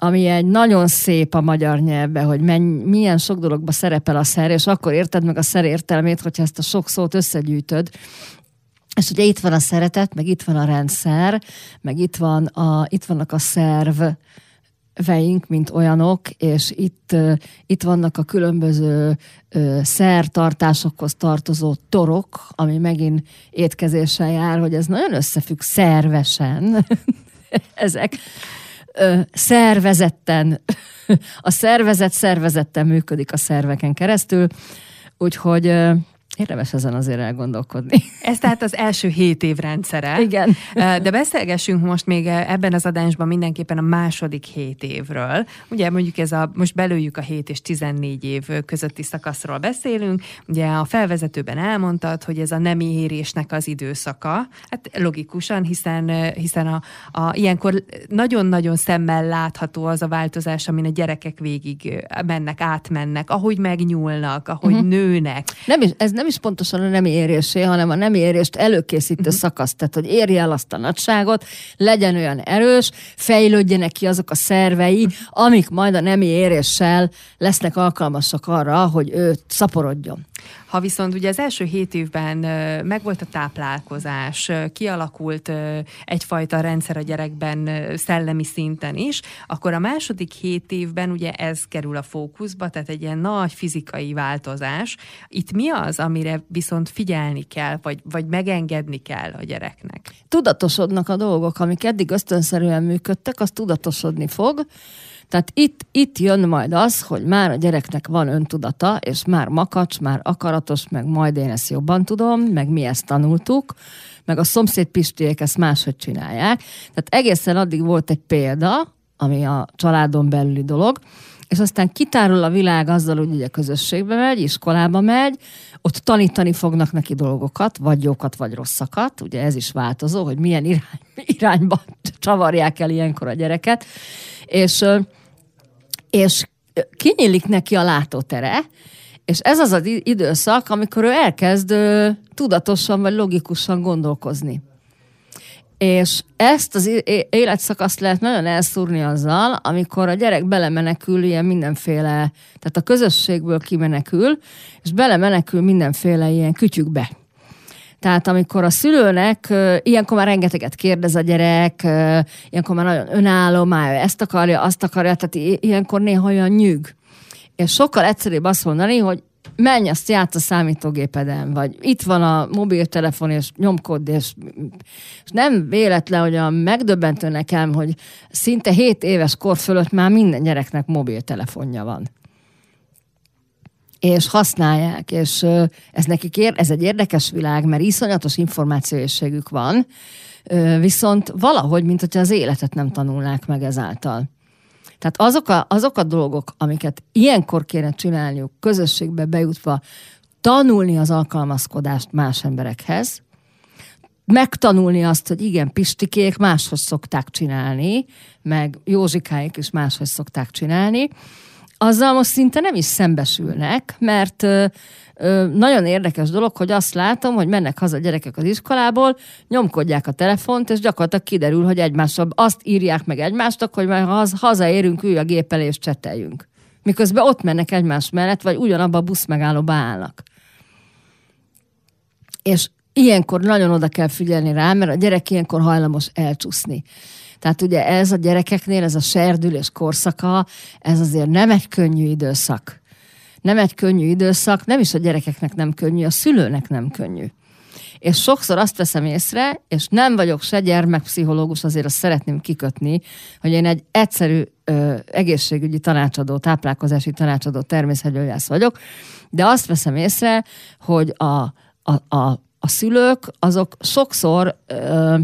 ami egy nagyon szép a magyar nyelvben, hogy menny, milyen sok dologba szerepel a szer, és akkor érted meg a szer értelmét, hogyha ezt a sok szót összegyűjtöd, és ugye itt van a szeretet, meg itt van a rendszer, meg itt, van a, itt vannak a szerv veink, mint olyanok, és itt, itt vannak a különböző szertartásokhoz tartozó torok, ami megint étkezéssel jár, hogy ez nagyon összefügg szervesen. <laughs> Ezek szervezetten, <laughs> a szervezet szervezetten működik a szerveken keresztül, úgyhogy Érdemes ezen azért elgondolkodni. Ez tehát az első hét év rendszere. Igen. De beszélgessünk most még ebben az adásban mindenképpen a második hét évről. Ugye mondjuk ez a, most belőjük a 7 és 14 év közötti szakaszról beszélünk. Ugye a felvezetőben elmondtad, hogy ez a nemi érésnek az időszaka. Hát logikusan, hiszen, hiszen a, a, ilyenkor nagyon-nagyon szemmel látható az a változás, amin a gyerekek végig mennek, átmennek, ahogy megnyúlnak, ahogy uh-huh. nőnek. Nem is, ez nem is pontosan a nem érésé, hanem a nem érést előkészítő uh-huh. szakasz. Tehát, hogy érje el azt a nagyságot, legyen olyan erős, fejlődjenek ki azok a szervei, uh-huh. amik majd a nemi éréssel lesznek alkalmasak arra, hogy ő szaporodjon. Ha viszont ugye az első hét évben megvolt a táplálkozás, kialakult egyfajta rendszer a gyerekben szellemi szinten is, akkor a második hét évben ugye ez kerül a fókuszba, tehát egy ilyen nagy fizikai változás. Itt mi az, amire viszont figyelni kell, vagy, vagy megengedni kell a gyereknek? Tudatosodnak a dolgok, amik eddig ösztönszerűen működtek, az tudatosodni fog, tehát itt, itt jön majd az, hogy már a gyereknek van öntudata, és már makacs, már akaratos, meg majd én ezt jobban tudom, meg mi ezt tanultuk, meg a szomszéd pistiek ezt máshogy csinálják. Tehát egészen addig volt egy példa, ami a családon belüli dolog, és aztán kitárul a világ azzal, hogy ugye közösségbe megy, iskolába megy, ott tanítani fognak neki dolgokat, vagy jókat, vagy rosszakat, ugye ez is változó, hogy milyen irány, <laughs> irányba csavarják el ilyenkor a gyereket, és, és kinyílik neki a látótere, és ez az az időszak, amikor ő elkezd tudatosan vagy logikusan gondolkozni. És ezt az életszakaszt lehet nagyon elszúrni azzal, amikor a gyerek belemenekül ilyen mindenféle, tehát a közösségből kimenekül, és belemenekül mindenféle ilyen kütyükbe. Tehát amikor a szülőnek, ilyenkor már rengeteget kérdez a gyerek, ilyenkor már nagyon önálló, már ezt akarja, azt akarja, tehát ilyenkor néha olyan nyűg. És sokkal egyszerűbb azt mondani, hogy menj, azt játsz a számítógépeden, vagy itt van a mobiltelefon, és nyomkod, és, és nem véletlen, hogy a megdöbbentő nekem, hogy szinte 7 éves kor fölött már minden gyereknek mobiltelefonja van. És használják, és ez nekik ér, ez egy érdekes világ, mert iszonyatos információészségük van, viszont valahogy, mint hogyha az életet nem tanulnák meg ezáltal. Tehát azok a, azok a dolgok, amiket ilyenkor kéne csinálniuk, közösségbe bejutva, tanulni az alkalmazkodást más emberekhez, megtanulni azt, hogy igen, pistikék máshoz szokták csinálni, meg Józsikáik is máshoz szokták csinálni, azzal most szinte nem is szembesülnek, mert nagyon érdekes dolog, hogy azt látom, hogy mennek haza gyerekek az iskolából, nyomkodják a telefont, és gyakorlatilag kiderül, hogy egymással azt írják meg egymástak, hogy már ha hazaérünk, ülj a gép elé és cseteljünk. Miközben ott mennek egymás mellett, vagy ugyanabban a busz megállóba állnak. És ilyenkor nagyon oda kell figyelni rá, mert a gyerek ilyenkor hajlamos elcsúszni. Tehát ugye ez a gyerekeknél, ez a serdülés korszaka, ez azért nem egy könnyű időszak nem egy könnyű időszak, nem is a gyerekeknek nem könnyű, a szülőnek nem könnyű. És sokszor azt veszem észre, és nem vagyok se gyermekpszichológus, azért azt szeretném kikötni, hogy én egy egyszerű ö, egészségügyi tanácsadó, táplálkozási tanácsadó természetgyógyász vagyok, de azt veszem észre, hogy a, a, a, a szülők azok sokszor ö,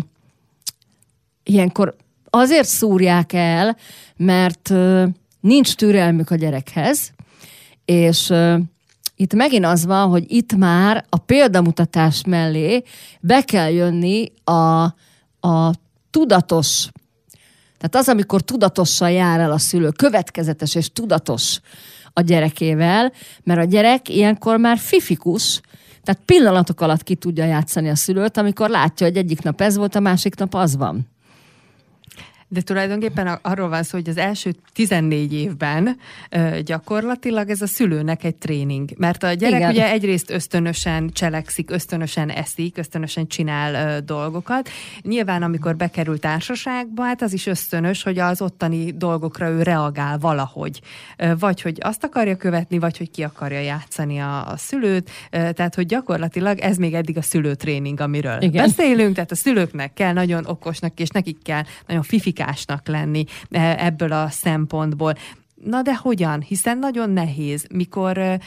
ilyenkor azért szúrják el, mert ö, nincs türelmük a gyerekhez, és uh, itt megint az van, hogy itt már a példamutatás mellé be kell jönni a, a tudatos, tehát az, amikor tudatosan jár el a szülő, következetes és tudatos a gyerekével, mert a gyerek ilyenkor már fifikus, tehát pillanatok alatt ki tudja játszani a szülőt, amikor látja, hogy egyik nap ez volt, a másik nap az van. De tulajdonképpen arról van szó, hogy az első 14 évben gyakorlatilag ez a szülőnek egy tréning. Mert a gyerek Igen. ugye egyrészt ösztönösen cselekszik, ösztönösen eszik, ösztönösen csinál dolgokat. Nyilván, amikor bekerül társaságba, hát az is ösztönös, hogy az ottani dolgokra ő reagál valahogy. Vagy, hogy azt akarja követni, vagy, hogy ki akarja játszani a, a szülőt. Tehát, hogy gyakorlatilag ez még eddig a szülőtréning, amiről Igen. beszélünk. Tehát a szülőknek kell nagyon okosnak, és nekik kell nagyon fifikálni efikásnak lenni e, ebből a szempontból. Na de hogyan? Hiszen nagyon nehéz, mikor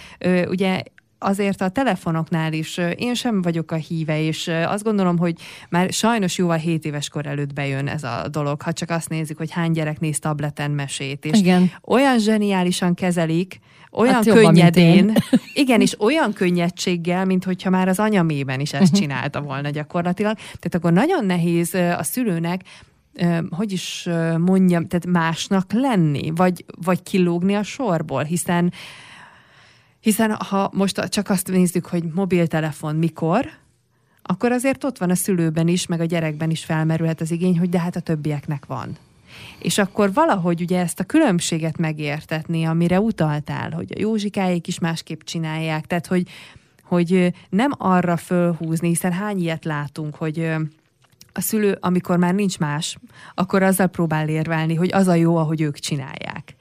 ugye azért a telefonoknál is én sem vagyok a híve, és azt gondolom, hogy már sajnos jóval 7 éves kor előtt bejön ez a dolog, ha csak azt nézzük, hogy hány gyerek néz tableten mesét, és Igen. olyan zseniálisan kezelik, olyan hát könnyedén, <laughs> igen, és olyan könnyedséggel, mint hogyha már az anyamében is ezt mhm. csinálta volna gyakorlatilag. Tehát akkor nagyon nehéz a szülőnek hogy is mondjam, tehát másnak lenni, vagy, vagy kilógni a sorból, hiszen hiszen ha most csak azt nézzük, hogy mobiltelefon mikor, akkor azért ott van a szülőben is, meg a gyerekben is felmerülhet az igény, hogy de hát a többieknek van. És akkor valahogy ugye ezt a különbséget megértetni, amire utaltál, hogy a Józsikáik is másképp csinálják, tehát hogy, hogy nem arra fölhúzni, hiszen hány ilyet látunk, hogy a szülő, amikor már nincs más, akkor azzal próbál érvelni, hogy az a jó, ahogy ők csinálják.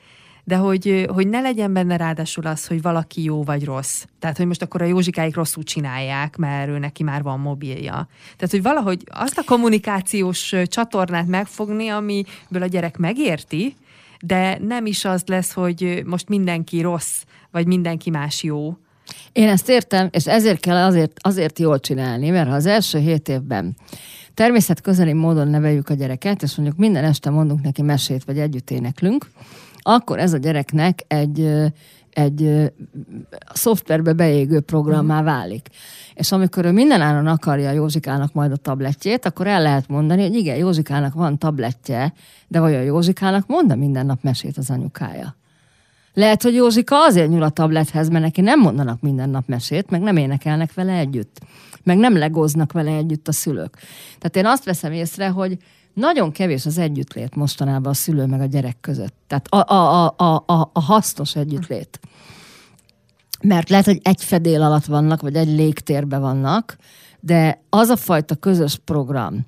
De hogy, hogy ne legyen benne ráadásul az, hogy valaki jó vagy rossz. Tehát, hogy most akkor a Józsikáik rosszul csinálják, mert ő neki már van mobilja. Tehát, hogy valahogy azt a kommunikációs csatornát megfogni, amiből a gyerek megérti, de nem is az lesz, hogy most mindenki rossz, vagy mindenki más jó, én ezt értem, és ezért kell azért, azért jól csinálni, mert ha az első hét évben természetközeli módon neveljük a gyereket, és mondjuk minden este mondunk neki mesét, vagy együtt éneklünk, akkor ez a gyereknek egy, egy szoftverbe beégő programmá válik. És amikor ő mindenáron akarja Józsikának majd a tabletjét, akkor el lehet mondani, hogy igen, Józsikának van tabletje, de vajon Józsikának mond minden nap mesét az anyukája? Lehet, hogy Józsika azért nyúl a tablethez, mert neki nem mondanak minden nap mesét, meg nem énekelnek vele együtt, meg nem legoznak vele együtt a szülők. Tehát én azt veszem észre, hogy nagyon kevés az együttlét mostanában a szülő meg a gyerek között. Tehát a, a, a, a, a hasznos együttlét. Mert lehet, hogy egy fedél alatt vannak, vagy egy légtérben vannak, de az a fajta közös program,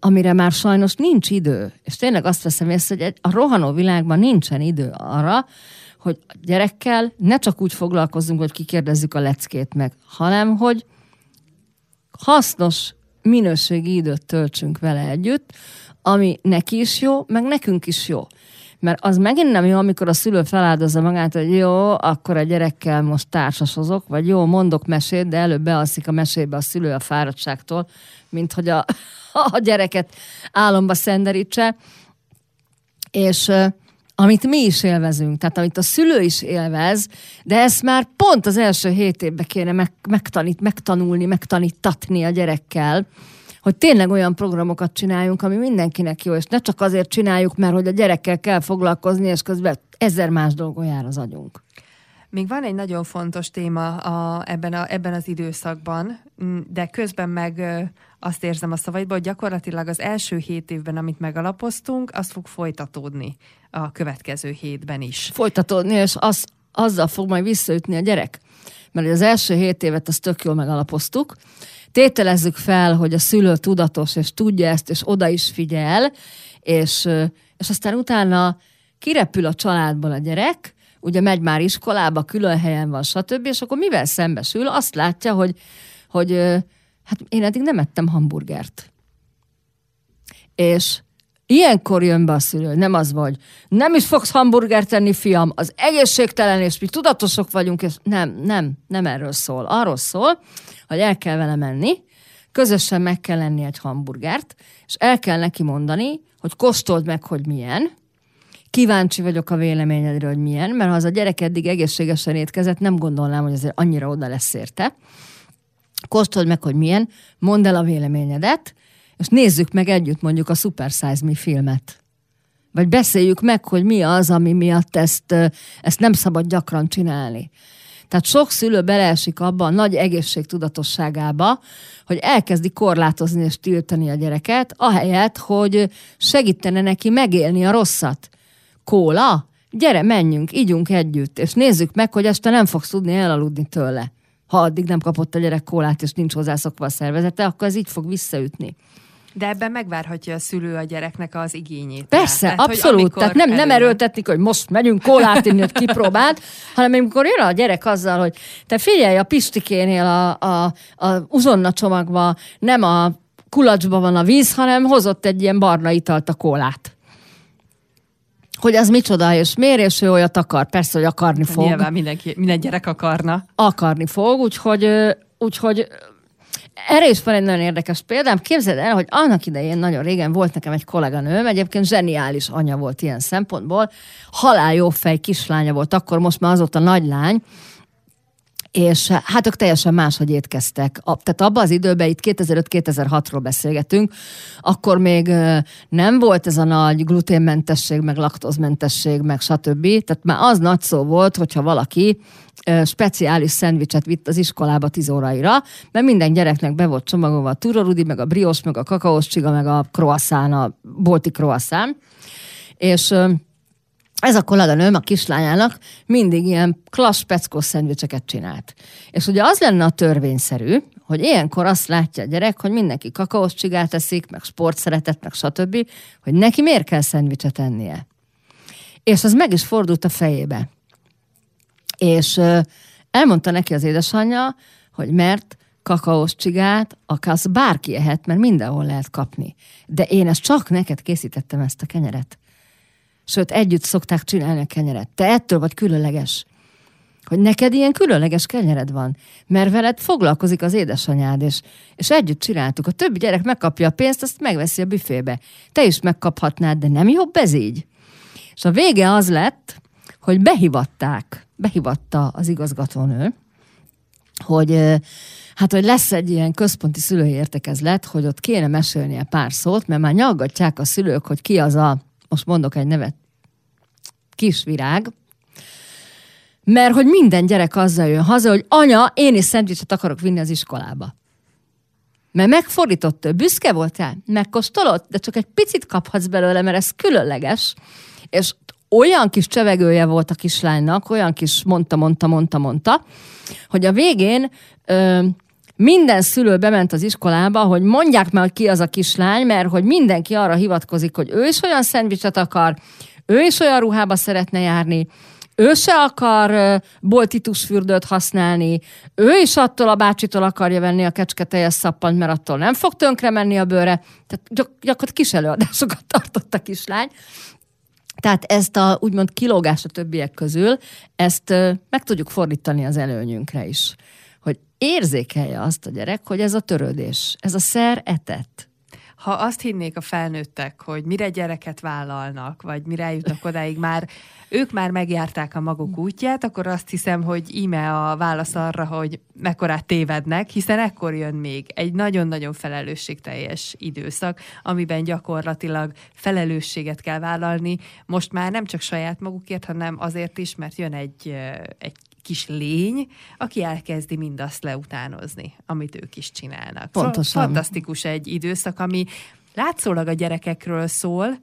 amire már sajnos nincs idő, és tényleg azt veszem észre, hogy a rohanó világban nincsen idő arra, hogy a gyerekkel ne csak úgy foglalkozzunk, hogy kikérdezzük a leckét meg, hanem hogy hasznos, minőségi időt töltsünk vele együtt, ami neki is jó, meg nekünk is jó. Mert az megint nem jó, amikor a szülő feláldozza magát, hogy jó, akkor a gyerekkel most társasozok, vagy jó, mondok mesét, de előbb bealszik a mesébe a szülő a fáradtságtól, mint hogy a, <laughs> a gyereket álomba szenderítse. És amit mi is élvezünk, tehát amit a szülő is élvez, de ezt már pont az első hét évben kéne meg, megtanít, megtanulni, megtanítatni a gyerekkel, hogy tényleg olyan programokat csináljunk, ami mindenkinek jó, és ne csak azért csináljuk, mert hogy a gyerekkel kell foglalkozni, és közben ezer más dolgon jár az agyunk. Még van egy nagyon fontos téma a, ebben, a, ebben az időszakban, de közben meg azt érzem a szavaidból, hogy gyakorlatilag az első hét évben, amit megalapoztunk, az fog folytatódni a következő hétben is. Folytatódni, és az, azzal fog majd visszaütni a gyerek. Mert az első hét évet azt tök jól megalapoztuk, tételezzük fel, hogy a szülő tudatos, és tudja ezt, és oda is figyel, és, és aztán utána kirepül a családból a gyerek, ugye megy már iskolába, külön helyen van, stb., és akkor mivel szembesül, azt látja, hogy, hogy hát én eddig nem ettem hamburgert. És Ilyenkor jön be a szülő, nem az vagy, nem is fogsz hamburgert tenni, fiam, az egészségtelen, és mi tudatosok vagyunk, és nem, nem, nem erről szól. Arról szól, hogy el kell vele menni, közösen meg kell lenni egy hamburgert, és el kell neki mondani, hogy kóstold meg, hogy milyen, kíváncsi vagyok a véleményedről, hogy milyen, mert ha az a gyerek eddig egészségesen étkezett, nem gondolnám, hogy azért annyira oda lesz érte. Kóstold meg, hogy milyen, mondd el a véleményedet, és nézzük meg együtt mondjuk a Super Size Me filmet. Vagy beszéljük meg, hogy mi az, ami miatt ezt, ezt nem szabad gyakran csinálni. Tehát sok szülő beleesik abba a nagy egészségtudatosságába, hogy elkezdi korlátozni és tiltani a gyereket, ahelyett, hogy segítene neki megélni a rosszat. Kóla? Gyere, menjünk, ígyunk együtt, és nézzük meg, hogy este nem fogsz tudni elaludni tőle. Ha addig nem kapott a gyerek kólát, és nincs hozzászokva a szervezete, akkor ez így fog visszaütni. De ebben megvárhatja a szülő a gyereknek az igényét. Persze, tehát, abszolút. Tehát nem, nem erőltetnik, hogy most megyünk kólát inni, hogy kipróbált, <laughs> hanem amikor jön a gyerek azzal, hogy te figyelj, a Pistikénél a, a, a uzonna csomagban nem a kulacsban van a víz, hanem hozott egy ilyen barna italt a kólát hogy az micsoda, és miért, és ő olyat akar. Persze, hogy akarni fog. Nyilván mindenki, minden gyerek akarna. Akarni fog, úgyhogy, úgyhogy erre is van egy nagyon érdekes példám. Képzeld el, hogy annak idején nagyon régen volt nekem egy kolléganőm, egyébként zseniális anya volt ilyen szempontból, halál jó fej kislánya volt, akkor most már azóta nagylány, és hát ők teljesen máshogy étkeztek. A, tehát abban az időben, itt 2005-2006-ról beszélgetünk, akkor még nem volt ez a nagy gluténmentesség, meg laktózmentesség, meg stb. Tehát már az nagy szó volt, hogyha valaki speciális szendvicset vitt az iskolába tíz óraira, mert minden gyereknek be volt csomagolva a turorudi, meg a brios, meg a kakaós csiga, meg a croissant, a bolti croissant. És ez a kolléganőm a kislányának mindig ilyen klassz peckós szendvicseket csinált. És ugye az lenne a törvényszerű, hogy ilyenkor azt látja a gyerek, hogy mindenki kakaós csigát eszik, meg sportszeretet, meg stb., hogy neki miért kell szendvicset ennie. És az meg is fordult a fejébe. És elmondta neki az édesanyja, hogy mert kakaós csigát akár bárki ehet, mert mindenhol lehet kapni. De én ezt csak neked készítettem ezt a kenyeret. Sőt, együtt szokták csinálni a kenyeret. Te ettől vagy különleges. Hogy neked ilyen különleges kenyered van, mert veled foglalkozik az édesanyád, és, és együtt csináltuk. A többi gyerek megkapja a pénzt, azt megveszi a büfébe. Te is megkaphatnád, de nem jobb ez így? És a vége az lett, hogy behivatták, behivatta az igazgatónő, hogy hát, hogy lesz egy ilyen központi szülői értekezlet, hogy ott kéne mesélnie pár szót, mert már nyaggatják a szülők, hogy ki az a, most mondok egy nevet, kisvirág, mert hogy minden gyerek azzal jön haza, hogy anya, én is szendvicset akarok vinni az iskolába. Mert megfordított, büszke voltál, megkóstolod, de csak egy picit kaphatsz belőle, mert ez különleges. És olyan kis csevegője volt a kislánynak, olyan kis mondta, mondta, mondta, mondta, hogy a végén ö, minden szülő bement az iskolába, hogy mondják meg, ki az a kislány, mert hogy mindenki arra hivatkozik, hogy ő is olyan szendvicset akar, ő is olyan ruhába szeretne járni, ő se akar boltitus fürdőt használni, ő is attól a bácsitól akarja venni a kecsketeljes szappant, mert attól nem fog tönkre menni a bőre. Tehát gyak- gyakorlatilag kis előadásokat <laughs> tartott a kislány. Tehát ezt a úgymond kilógás a többiek közül, ezt meg tudjuk fordítani az előnyünkre is. Érzékelje azt a gyerek, hogy ez a törődés, ez a szer etett ha azt hinnék a felnőttek, hogy mire gyereket vállalnak, vagy mire eljutnak odáig, már ők már megjárták a maguk útját, akkor azt hiszem, hogy íme a válasz arra, hogy mekkorát tévednek, hiszen ekkor jön még egy nagyon-nagyon felelősségteljes időszak, amiben gyakorlatilag felelősséget kell vállalni, most már nem csak saját magukért, hanem azért is, mert jön egy, egy kis lény, aki elkezdi mindazt leutánozni, amit ők is csinálnak. Szóval Pontosan. Fantasztikus egy időszak, ami látszólag a gyerekekről szól,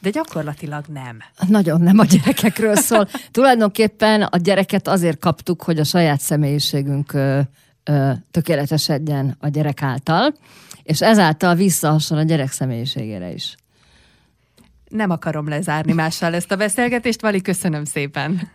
de gyakorlatilag nem. Nagyon nem a gyerekekről szól. <laughs> Tulajdonképpen a gyereket azért kaptuk, hogy a saját személyiségünk ö, ö, tökéletesedjen a gyerek által, és ezáltal visszahasson a gyerek személyiségére is. Nem akarom lezárni mással ezt a beszélgetést, Vali, köszönöm szépen.